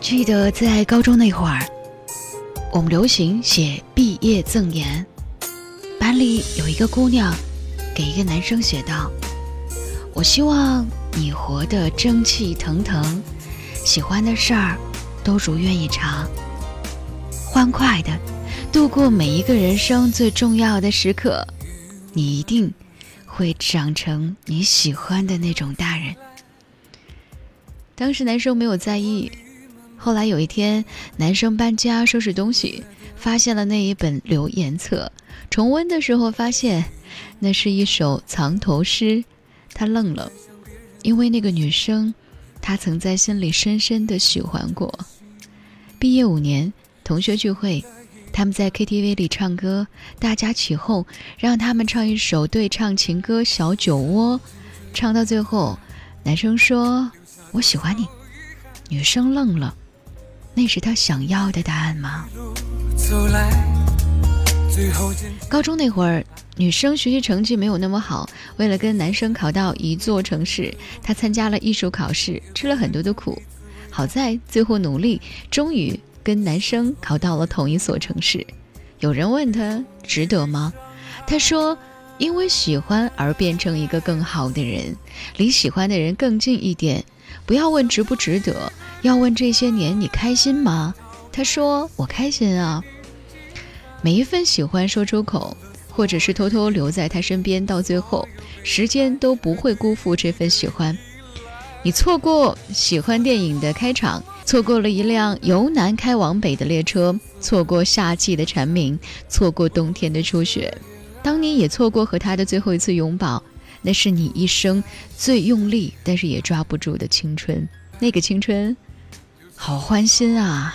记得在高中那会儿，我们流行写毕业赠言。班里有一个姑娘，给一个男生写道：“我希望你活得蒸汽腾腾，喜欢的事儿都如愿以偿，欢快的度过每一个人生最重要的时刻。你一定会长成你喜欢的那种大人。”当时男生没有在意。后来有一天，男生搬家收拾东西，发现了那一本留言册。重温的时候，发现那是一首藏头诗。他愣了，因为那个女生，他曾在心里深深的喜欢过。毕业五年，同学聚会，他们在 KTV 里唱歌，大家起哄，让他们唱一首对唱情歌《小酒窝》。唱到最后，男生说：“我喜欢你。”女生愣了。那是他想要的答案吗？高中那会儿，女生学习成绩没有那么好，为了跟男生考到一座城市，她参加了艺术考试，吃了很多的苦。好在最后努力，终于跟男生考到了同一所城市。有人问他值得吗？他说：“因为喜欢而变成一个更好的人，离喜欢的人更近一点。不要问值不值得。”要问这些年你开心吗？他说我开心啊。每一份喜欢说出口，或者是偷偷留在他身边，到最后，时间都不会辜负这份喜欢。你错过喜欢电影的开场，错过了一辆由南开往北的列车，错过夏季的蝉鸣，错过冬天的初雪。当你也错过和他的最后一次拥抱，那是你一生最用力，但是也抓不住的青春。那个青春。好欢心啊！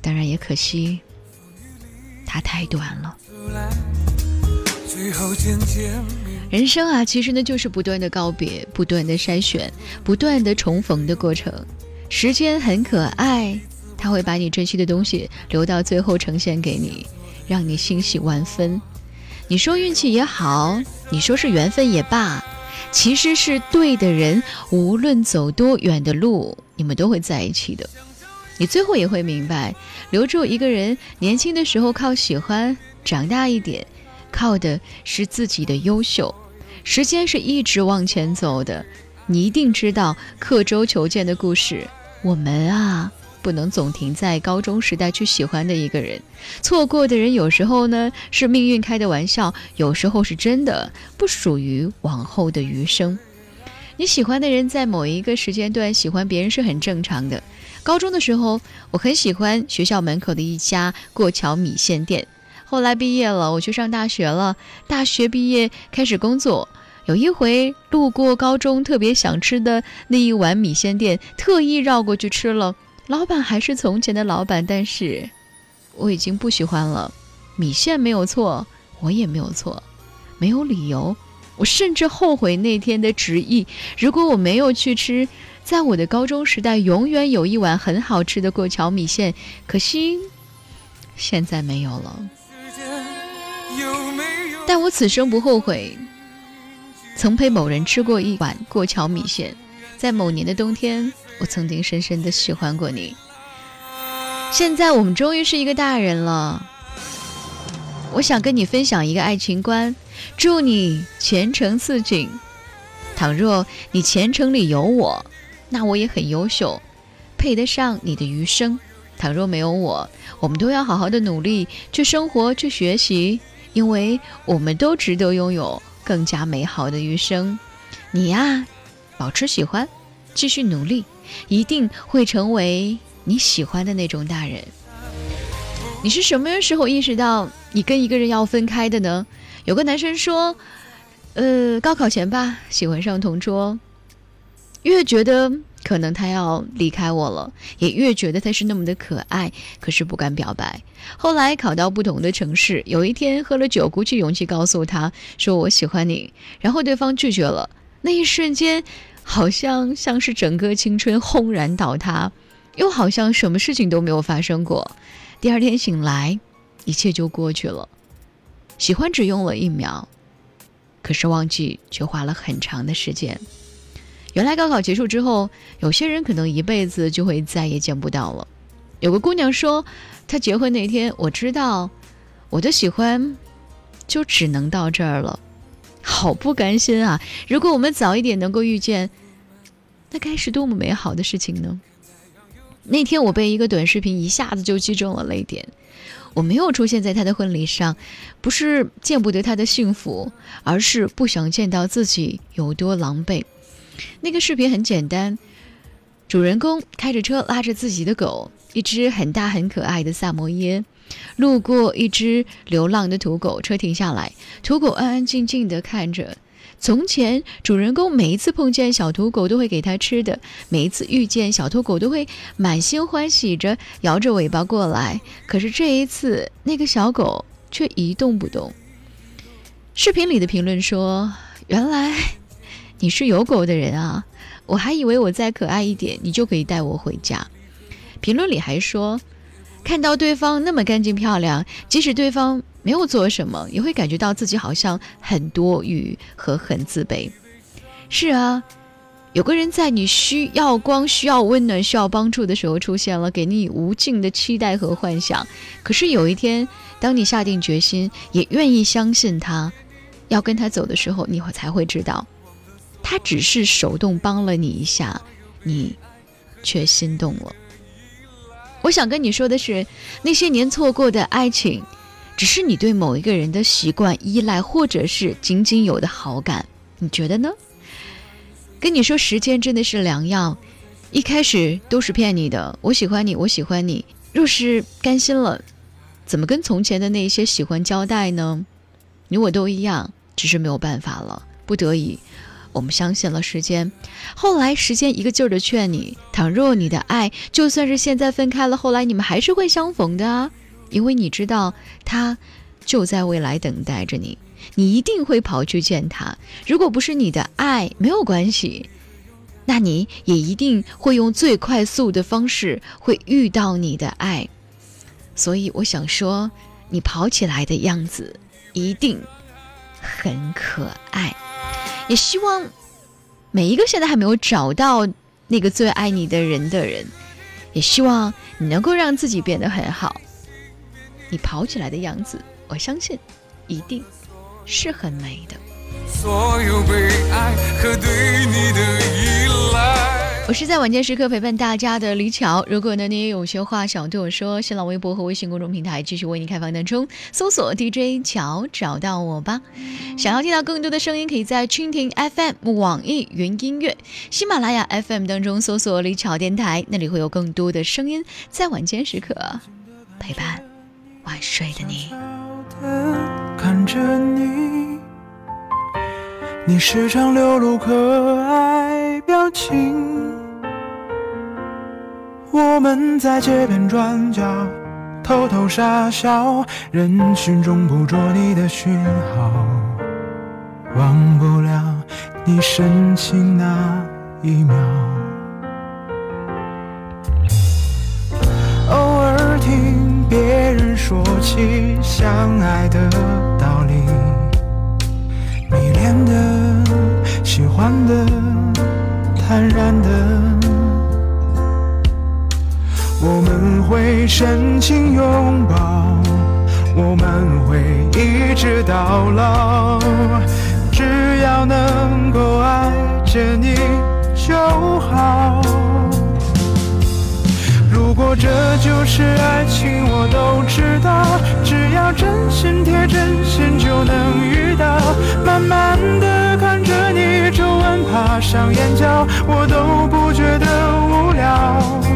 当然也可惜，它太短了。人生啊，其实呢就是不断的告别，不断的筛选，不断的重逢的过程。时间很可爱，它会把你珍惜的东西留到最后呈现给你，让你欣喜万分。你说运气也好，你说是缘分也罢。其实是对的人，无论走多远的路，你们都会在一起的。你最后也会明白，留住一个人，年轻的时候靠喜欢，长大一点，靠的是自己的优秀。时间是一直往前走的，你一定知道刻舟求剑的故事。我们啊。不能总停在高中时代去喜欢的一个人，错过的人有时候呢是命运开的玩笑，有时候是真的不属于往后的余生。你喜欢的人在某一个时间段喜欢别人是很正常的。高中的时候，我很喜欢学校门口的一家过桥米线店。后来毕业了，我去上大学了。大学毕业开始工作，有一回路过高中特别想吃的那一碗米线店，特意绕过去吃了。老板还是从前的老板，但是我已经不喜欢了。米线没有错，我也没有错，没有理由。我甚至后悔那天的执意。如果我没有去吃，在我的高中时代，永远有一碗很好吃的过桥米线。可惜现在没有了。但我此生不后悔，曾陪某人吃过一碗过桥米线，在某年的冬天。我曾经深深的喜欢过你，现在我们终于是一个大人了。我想跟你分享一个爱情观，祝你前程似锦。倘若你前程里有我，那我也很优秀，配得上你的余生。倘若没有我，我们都要好好的努力去生活，去学习，因为我们都值得拥有更加美好的余生。你呀，保持喜欢，继续努力。一定会成为你喜欢的那种大人。你是什么时候意识到你跟一个人要分开的呢？有个男生说：“呃，高考前吧，喜欢上同桌，越觉得可能他要离开我了，也越觉得他是那么的可爱，可是不敢表白。后来考到不同的城市，有一天喝了酒，鼓起勇气告诉他说我喜欢你，然后对方拒绝了。那一瞬间。”好像像是整个青春轰然倒塌，又好像什么事情都没有发生过。第二天醒来，一切就过去了。喜欢只用了一秒，可是忘记却花了很长的时间。原来高考结束之后，有些人可能一辈子就会再也见不到了。有个姑娘说，她结婚那天，我知道我的喜欢就只能到这儿了，好不甘心啊！如果我们早一点能够遇见，那该是多么美好的事情呢？那天我被一个短视频一下子就击中了泪点。我没有出现在他的婚礼上，不是见不得他的幸福，而是不想见到自己有多狼狈。那个视频很简单，主人公开着车拉着自己的狗，一只很大很可爱的萨摩耶，路过一只流浪的土狗，车停下来，土狗安安静静地看着。从前，主人公每一次碰见小土狗都会给它吃的，每一次遇见小土狗都会满心欢喜着摇着尾巴过来。可是这一次，那个小狗却一动不动。视频里的评论说：“原来。”你是有狗的人啊，我还以为我再可爱一点，你就可以带我回家。评论里还说，看到对方那么干净漂亮，即使对方没有做什么，也会感觉到自己好像很多余和很自卑。是啊，有个人在你需要光、需要温暖、需要帮助的时候出现了，给你无尽的期待和幻想。可是有一天，当你下定决心，也愿意相信他，要跟他走的时候，你会才会知道。他只是手动帮了你一下，你却心动了。我想跟你说的是，那些年错过的爱情，只是你对某一个人的习惯依赖，或者是仅仅有的好感。你觉得呢？跟你说，时间真的是良药。一开始都是骗你的，我喜欢你，我喜欢你。若是甘心了，怎么跟从前的那些喜欢交代呢？你我都一样，只是没有办法了，不得已。我们相信了时间，后来时间一个劲儿的劝你：倘若你的爱，就算是现在分开了，后来你们还是会相逢的啊！因为你知道，他就在未来等待着你，你一定会跑去见他。如果不是你的爱，没有关系，那你也一定会用最快速的方式会遇到你的爱。所以我想说，你跑起来的样子一定很可爱。也希望每一个现在还没有找到那个最爱你的人的人，也希望你能够让自己变得很好。你跑起来的样子，我相信一定是很美的。所有被爱和对你的依赖。我是在晚间时刻陪伴大家的李巧。如果呢你也有些话想对我说，新浪微博和微信公众平台继续为你开放当中，搜索 DJ 巧找到我吧。想要听到更多的声音，可以在蜻蜓 FM、网易云音乐、喜马拉雅 FM 当中搜索李巧电台，那里会有更多的声音在晚间时刻陪伴晚睡的你。看着你，你时常流露可爱表情。我们在街边转角偷偷傻笑，人群中捕捉你的讯号，忘不了你深情那一秒。偶尔听别人说起相爱的道理，迷恋的、喜欢的、坦然的。会深情拥抱，我们会一直到老，只要能够爱着你就好。如果这就是爱情，我都知道，只要真心贴真心就能遇到。慢慢的看着你皱纹爬上眼角，我都不觉得无聊。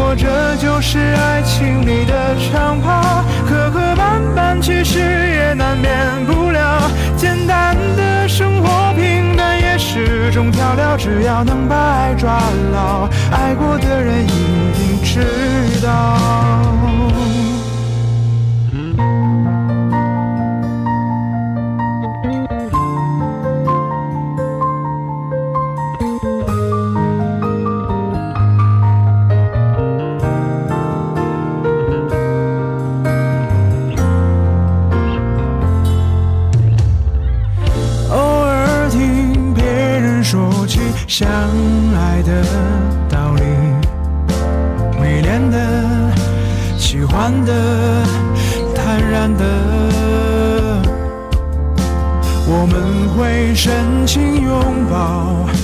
如果这就是爱情里的长跑，磕磕绊绊其实也难免不了。简单的生活，平淡也是种调料。只要能把爱抓牢，爱过的人一定知道。相爱的道理迷恋的喜欢的坦然的我们会深情拥抱。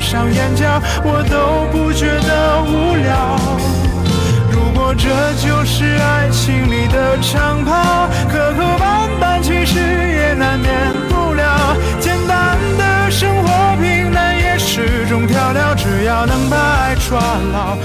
上眼角，我都不觉得无聊。如果这就是爱情里的长跑，磕磕绊绊其实也难免不了。简单的生活平淡也是种调料，只要能把爱抓牢。